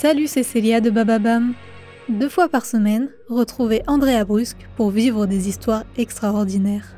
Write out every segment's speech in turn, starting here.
Salut, c'est Célia de Bababam. Deux fois par semaine, retrouvez Andrea Brusque pour vivre des histoires extraordinaires.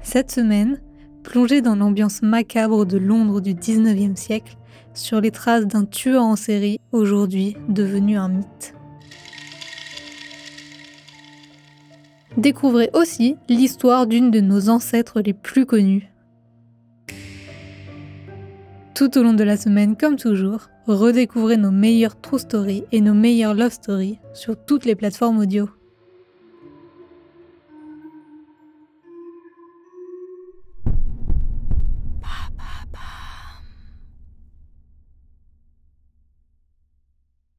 Cette semaine, plongez dans l'ambiance macabre de Londres du 19e siècle sur les traces d'un tueur en série aujourd'hui devenu un mythe. Découvrez aussi l'histoire d'une de nos ancêtres les plus connus. Tout au long de la semaine, comme toujours, redécouvrez nos meilleures true stories et nos meilleures love stories sur toutes les plateformes audio.